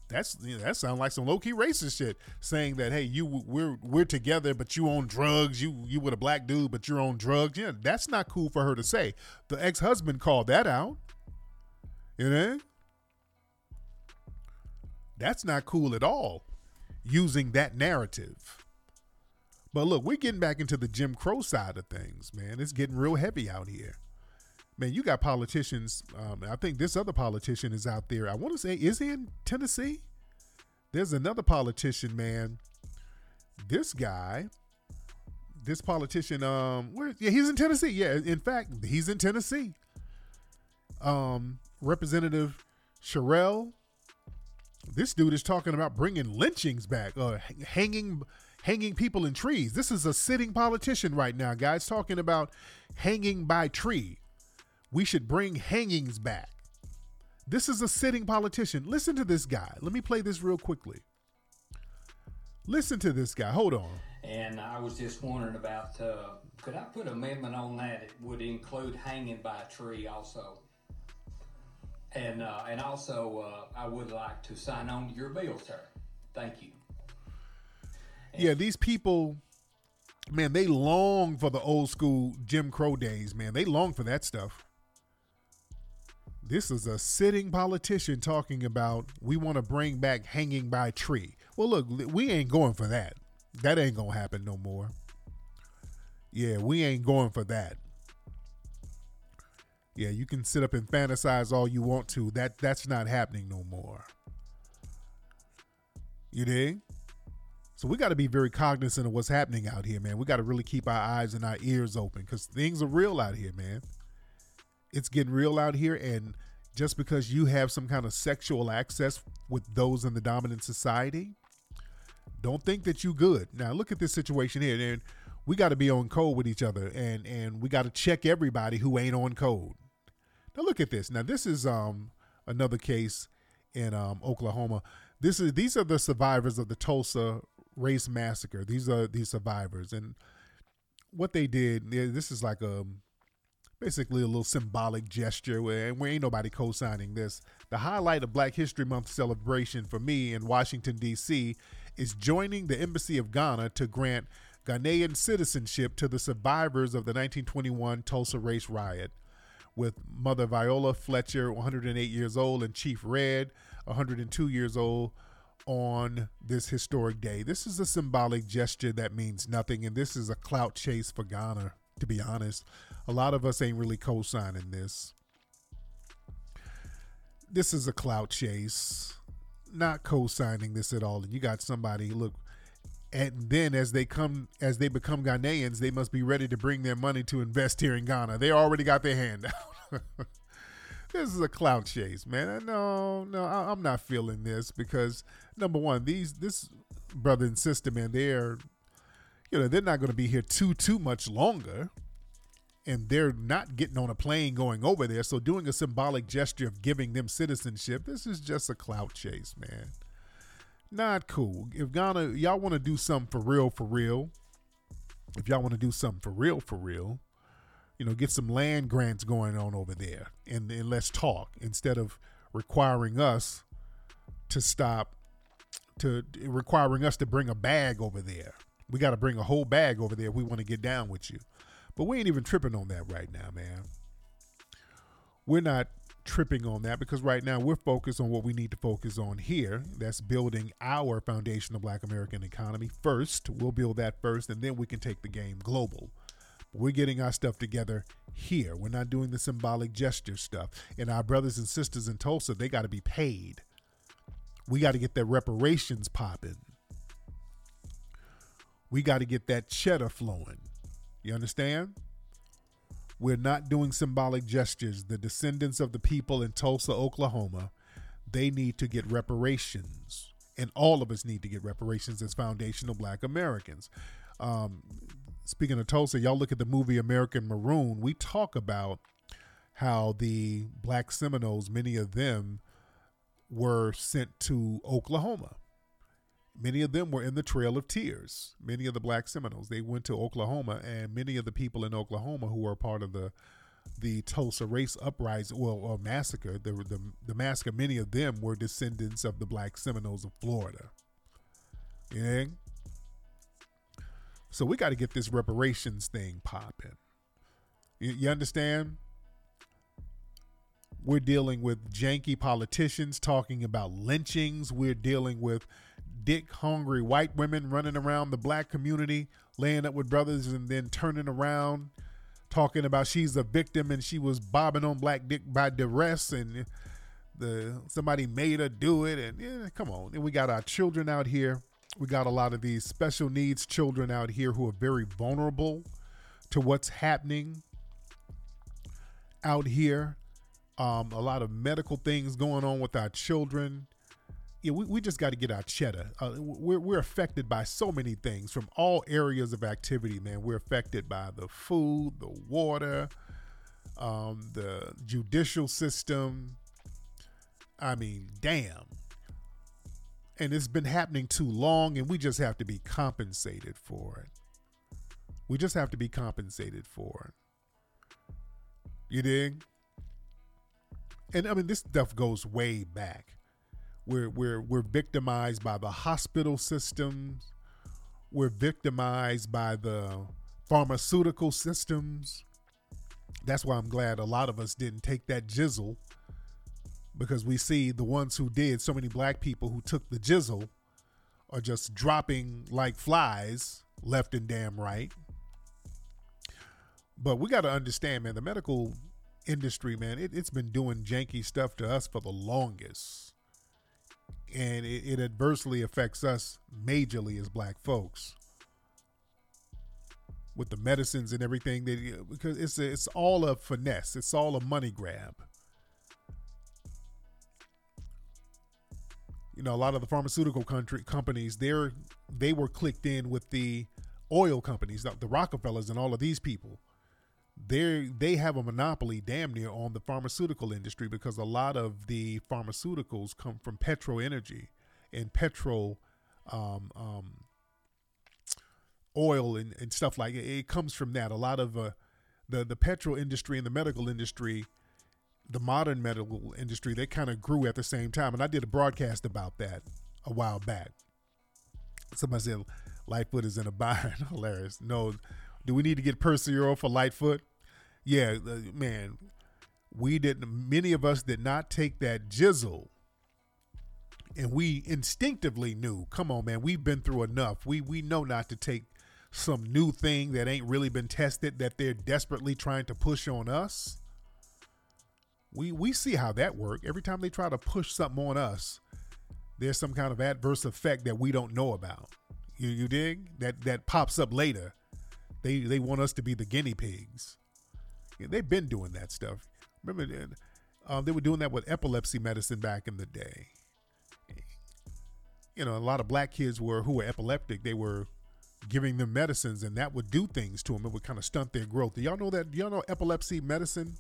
That's you know, that sounds like some low key racist shit. Saying that hey, you we're we're together, but you on drugs. You you with a black dude, but you're on drugs. Yeah, that's not cool for her to say. The ex husband called that out. You know, that's not cool at all. Using that narrative. But look, we're getting back into the Jim Crow side of things, man. It's getting real heavy out here man, you got politicians. Um, I think this other politician is out there. I want to say, is he in Tennessee? There's another politician, man. This guy, this politician, um, where? Yeah, he's in Tennessee. Yeah, in fact, he's in Tennessee. Um, Representative Sherrell. This dude is talking about bringing lynchings back, uh, hanging hanging people in trees. This is a sitting politician right now, guys, talking about hanging by tree we should bring hangings back. This is a sitting politician. Listen to this guy. Let me play this real quickly. Listen to this guy. Hold on. And I was just wondering about uh, could I put amendment on that? It would include hanging by a tree also. And uh, and also, uh, I would like to sign on to your bill, sir. Thank you. And yeah, these people, man, they long for the old school Jim Crow days, man. They long for that stuff. This is a sitting politician talking about we want to bring back hanging by tree. Well, look, we ain't going for that. That ain't going to happen no more. Yeah, we ain't going for that. Yeah, you can sit up and fantasize all you want to. That that's not happening no more. You dig? So we got to be very cognizant of what's happening out here, man. We got to really keep our eyes and our ears open because things are real out here, man it's getting real out here and just because you have some kind of sexual access with those in the dominant society don't think that you good. Now look at this situation here and we got to be on code with each other and and we got to check everybody who ain't on code. Now look at this. Now this is um another case in um oklahoma. This is these are the survivors of the tulsa race massacre. These are these survivors and what they did this is like a basically a little symbolic gesture where, we ain't nobody co-signing this. The highlight of Black History Month celebration for me in Washington D.C. is joining the Embassy of Ghana to grant Ghanaian citizenship to the survivors of the 1921 Tulsa race riot. With Mother Viola Fletcher, 108 years old, and Chief Red, 102 years old, on this historic day. This is a symbolic gesture that means nothing, and this is a clout chase for Ghana, to be honest a lot of us ain't really co-signing this. This is a clout chase, not co-signing this at all. And you got somebody look, and then as they come, as they become Ghanaians, they must be ready to bring their money to invest here in Ghana. They already got their hand out. this is a clout chase, man. No, no, I, I'm not feeling this because number one, these this brother and sister, man, they're you know they're not going to be here too too much longer and they're not getting on a plane going over there. So doing a symbolic gesture of giving them citizenship, this is just a clout chase, man. Not cool. If Ghana, y'all want to do something for real, for real, if y'all want to do something for real, for real, you know, get some land grants going on over there and, and let's talk instead of requiring us to stop, to requiring us to bring a bag over there. We got to bring a whole bag over there if we want to get down with you. But we ain't even tripping on that right now, man. We're not tripping on that because right now we're focused on what we need to focus on here. That's building our foundational black American economy first. We'll build that first and then we can take the game global. we're getting our stuff together here. We're not doing the symbolic gesture stuff. And our brothers and sisters in Tulsa, they got to be paid. We got to get their reparations popping. We got to get that cheddar flowing. You understand? We're not doing symbolic gestures. The descendants of the people in Tulsa, Oklahoma, they need to get reparations. And all of us need to get reparations as foundational black Americans. Um, speaking of Tulsa, y'all look at the movie American Maroon. We talk about how the black Seminoles, many of them, were sent to Oklahoma. Many of them were in the Trail of Tears. Many of the black Seminoles, they went to Oklahoma, and many of the people in Oklahoma who were part of the the Tulsa race uprising, well, or massacre, the, the the massacre. Many of them were descendants of the black Seminoles of Florida. Yeah. So we got to get this reparations thing popping. You, you understand? We're dealing with janky politicians talking about lynchings. We're dealing with dick hungry white women running around the black community, laying up with brothers and then turning around talking about she's a victim and she was bobbing on black dick by duress and the somebody made her do it and yeah, come on. And we got our children out here. We got a lot of these special needs children out here who are very vulnerable to what's happening out here. Um, a lot of medical things going on with our children. Yeah, we, we just got to get our cheddar. Uh, we're, we're affected by so many things from all areas of activity, man. We're affected by the food, the water, um, the judicial system. I mean, damn. And it's been happening too long, and we just have to be compensated for it. We just have to be compensated for it. You dig? And I mean, this stuff goes way back. We're we're we're victimized by the hospital systems. We're victimized by the pharmaceutical systems. That's why I'm glad a lot of us didn't take that jizzle because we see the ones who did, so many black people who took the jizzle are just dropping like flies left and damn right. But we got to understand, man, the medical industry, man, it, has been doing janky stuff to us for the longest. And it, it adversely affects us majorly as black folks with the medicines and everything that because it's a, it's all a finesse. It's all a money grab. You know a lot of the pharmaceutical country companies they're they were clicked in with the oil companies the rockefellers and all of these people they they have a monopoly damn near on the pharmaceutical industry because a lot of the pharmaceuticals come from petro energy and petrol um, um, oil and, and stuff like it. It comes from that. A lot of uh, the the petrol industry and the medical industry, the modern medical industry, they kind of grew at the same time. And I did a broadcast about that a while back. Somebody said Lightfoot is in a bind. Hilarious. No, do we need to get Perseuro for Lightfoot? Yeah, uh, man. We didn't. Many of us did not take that jizzle, and we instinctively knew. Come on, man. We've been through enough. We we know not to take some new thing that ain't really been tested that they're desperately trying to push on us. We we see how that work. Every time they try to push something on us, there's some kind of adverse effect that we don't know about. You you dig? That that pops up later. They they want us to be the guinea pigs. Yeah, they've been doing that stuff. Remember, uh, they were doing that with epilepsy medicine back in the day. You know, a lot of black kids were who were epileptic. They were giving them medicines, and that would do things to them. It would kind of stunt their growth. Do y'all know that? Do y'all know epilepsy medicine?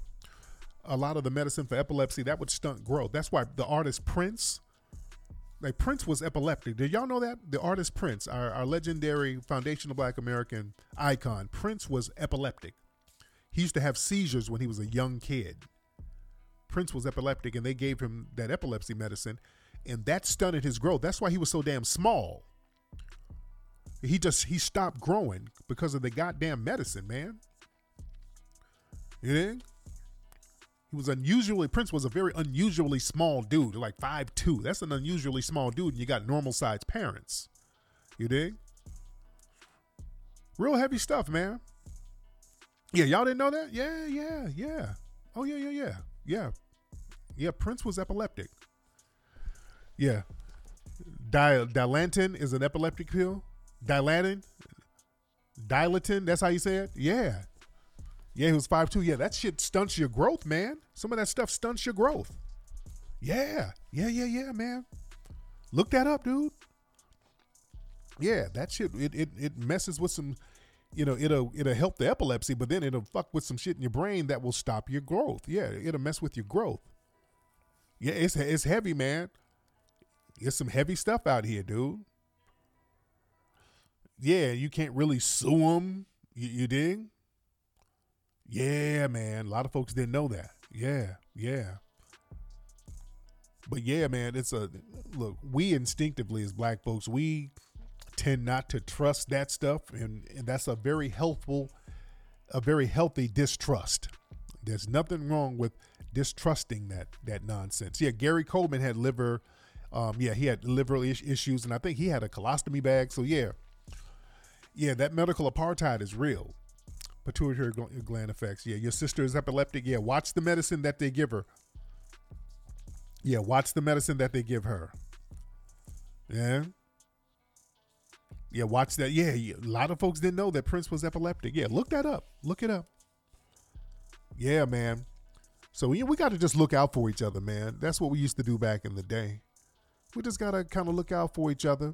A lot of the medicine for epilepsy that would stunt growth. That's why the artist Prince, like Prince was epileptic. Did y'all know that? The artist Prince, our, our legendary foundational black American icon, Prince was epileptic. He used to have seizures when he was a young kid. Prince was epileptic, and they gave him that epilepsy medicine, and that stunted his growth. That's why he was so damn small. He just he stopped growing because of the goddamn medicine, man. You know? He was unusually Prince was a very unusually small dude, like five two. That's an unusually small dude, and you got normal sized parents. You dig? Real heavy stuff, man. Yeah, y'all didn't know that? Yeah, yeah, yeah. Oh yeah, yeah, yeah. Yeah. Yeah, Prince was epileptic. Yeah. Dilantin is an epileptic pill. Dilantin, Dilatin, that's how you say it? Yeah. Yeah, he was five two. Yeah, that shit stunts your growth, man. Some of that stuff stunts your growth. Yeah. Yeah, yeah, yeah, man. Look that up, dude. Yeah, that shit it it, it messes with some you know, it'll it'll help the epilepsy, but then it'll fuck with some shit in your brain that will stop your growth. Yeah, it'll mess with your growth. Yeah, it's it's heavy, man. There's some heavy stuff out here, dude. Yeah, you can't really sue them. You, you dig? Yeah, man. A lot of folks didn't know that. Yeah, yeah. But yeah, man, it's a look. We instinctively, as black folks, we tend not to trust that stuff, and, and that's a very helpful, a very healthy distrust. There's nothing wrong with distrusting that that nonsense. Yeah, Gary Coleman had liver, um, yeah, he had liver is- issues, and I think he had a colostomy bag. So yeah, yeah, that medical apartheid is real. Pituitary gland effects. Yeah, your sister is epileptic. Yeah, watch the medicine that they give her. Yeah, watch the medicine that they give her. Yeah. Yeah, watch that. Yeah, yeah, a lot of folks didn't know that Prince was epileptic. Yeah, look that up. Look it up. Yeah, man. So we, we got to just look out for each other, man. That's what we used to do back in the day. We just got to kind of look out for each other.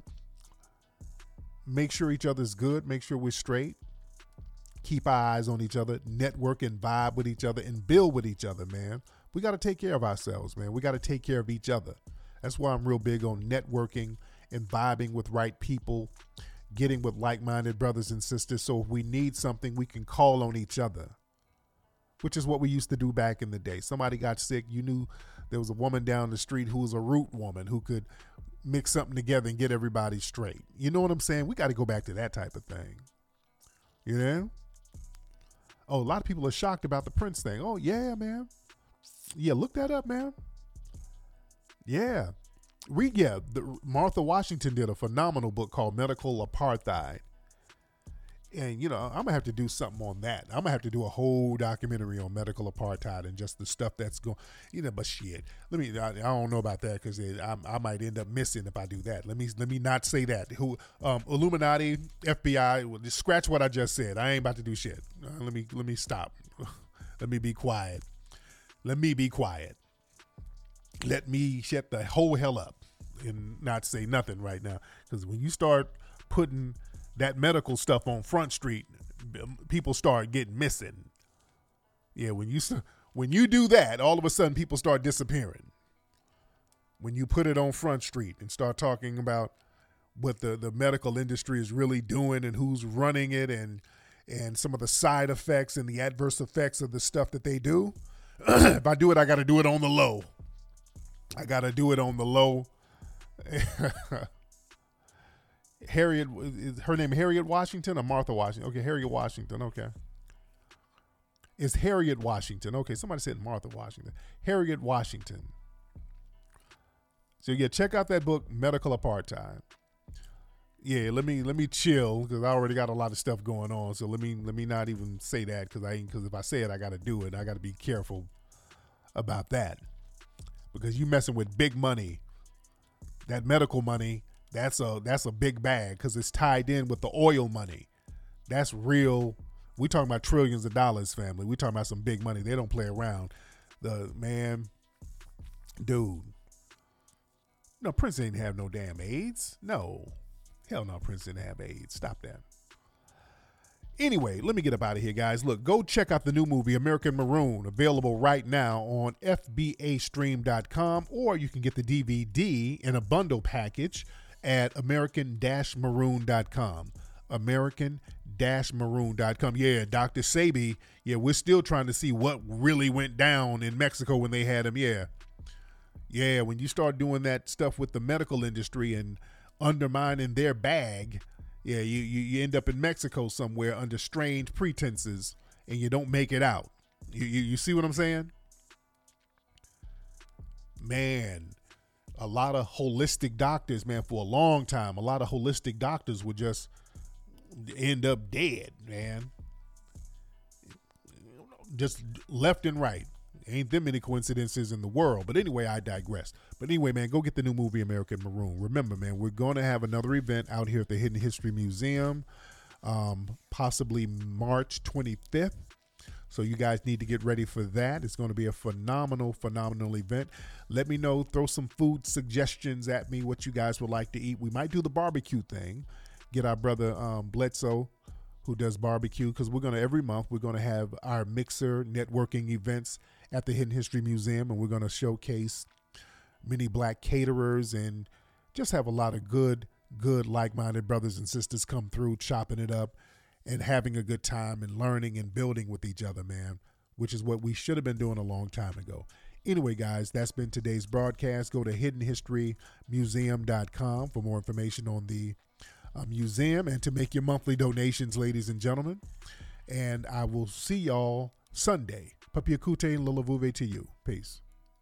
Make sure each other's good. Make sure we're straight. Keep our eyes on each other. Network and vibe with each other and build with each other, man. We got to take care of ourselves, man. We got to take care of each other. That's why I'm real big on networking and vibing with right people, getting with like minded brothers and sisters. So if we need something, we can call on each other, which is what we used to do back in the day. Somebody got sick, you knew there was a woman down the street who was a root woman who could mix something together and get everybody straight. You know what I'm saying? We got to go back to that type of thing. You know? Oh, a lot of people are shocked about the Prince thing. Oh, yeah, man. Yeah, look that up, man. Yeah. Read, yeah, the, Martha Washington did a phenomenal book called Medical Apartheid. And, you know, I'm to have to do something on that. I'm to have to do a whole documentary on medical apartheid and just the stuff that's going, you know, but shit. Let me, I, I don't know about that because I, I might end up missing if I do that. Let me, let me not say that. Who, um, Illuminati, FBI, scratch what I just said. I ain't about to do shit. Uh, let me, let me stop. let me be quiet. Let me be quiet let me shut the whole hell up and not say nothing right now. Because when you start putting that medical stuff on Front Street, people start getting missing. Yeah, when you when you do that, all of a sudden people start disappearing. When you put it on Front Street and start talking about what the, the medical industry is really doing and who's running it and and some of the side effects and the adverse effects of the stuff that they do. if I do it, I got to do it on the low. I got to do it on the low. Harriet, is her name Harriet Washington or Martha Washington? Okay, Harriet Washington. Okay. It's Harriet Washington. Okay, somebody said Martha Washington. Harriet Washington. So yeah, check out that book, Medical Apartheid. Yeah, let me let me chill because I already got a lot of stuff going on. So let me let me not even say that because I because if I say it, I got to do it. I got to be careful about that because you messing with big money. That medical money, that's a that's a big bag because it's tied in with the oil money. That's real. We talking about trillions of dollars, family. We talking about some big money. They don't play around. The man, dude. No, Prince didn't have no damn AIDS. No, hell no, Prince didn't have AIDS. Stop that. Anyway, let me get up out of here, guys. Look, go check out the new movie, American Maroon, available right now on FBAstream.com, or you can get the DVD in a bundle package at American Maroon.com. American Maroon.com. Yeah, Dr. Sebi, yeah, we're still trying to see what really went down in Mexico when they had him. Yeah. Yeah, when you start doing that stuff with the medical industry and undermining their bag, yeah, you, you, you end up in Mexico somewhere under strange pretenses and you don't make it out. You, you, you see what I'm saying? Man, a lot of holistic doctors, man, for a long time, a lot of holistic doctors would just end up dead, man. Just left and right. Ain't them many coincidences in the world. But anyway, I digress. But anyway, man, go get the new movie American Maroon. Remember, man, we're going to have another event out here at the Hidden History Museum. um, possibly March 25th. So you guys need to get ready for that. It's going to be a phenomenal, phenomenal event. Let me know. Throw some food suggestions at me. What you guys would like to eat. We might do the barbecue thing. Get our brother um, Bludso, who does barbecue, because we're going to every month we're going to have our mixer networking events at the Hidden History Museum, and we're going to showcase many black caterers and just have a lot of good, good, like-minded brothers and sisters come through, chopping it up and having a good time and learning and building with each other, man, which is what we should have been doing a long time ago. Anyway, guys, that's been today's broadcast. Go to hiddenhistorymuseum.com for more information on the uh, museum and to make your monthly donations, ladies and gentlemen. And I will see y'all Sunday. Papiakute and Lilavuve to you. Peace.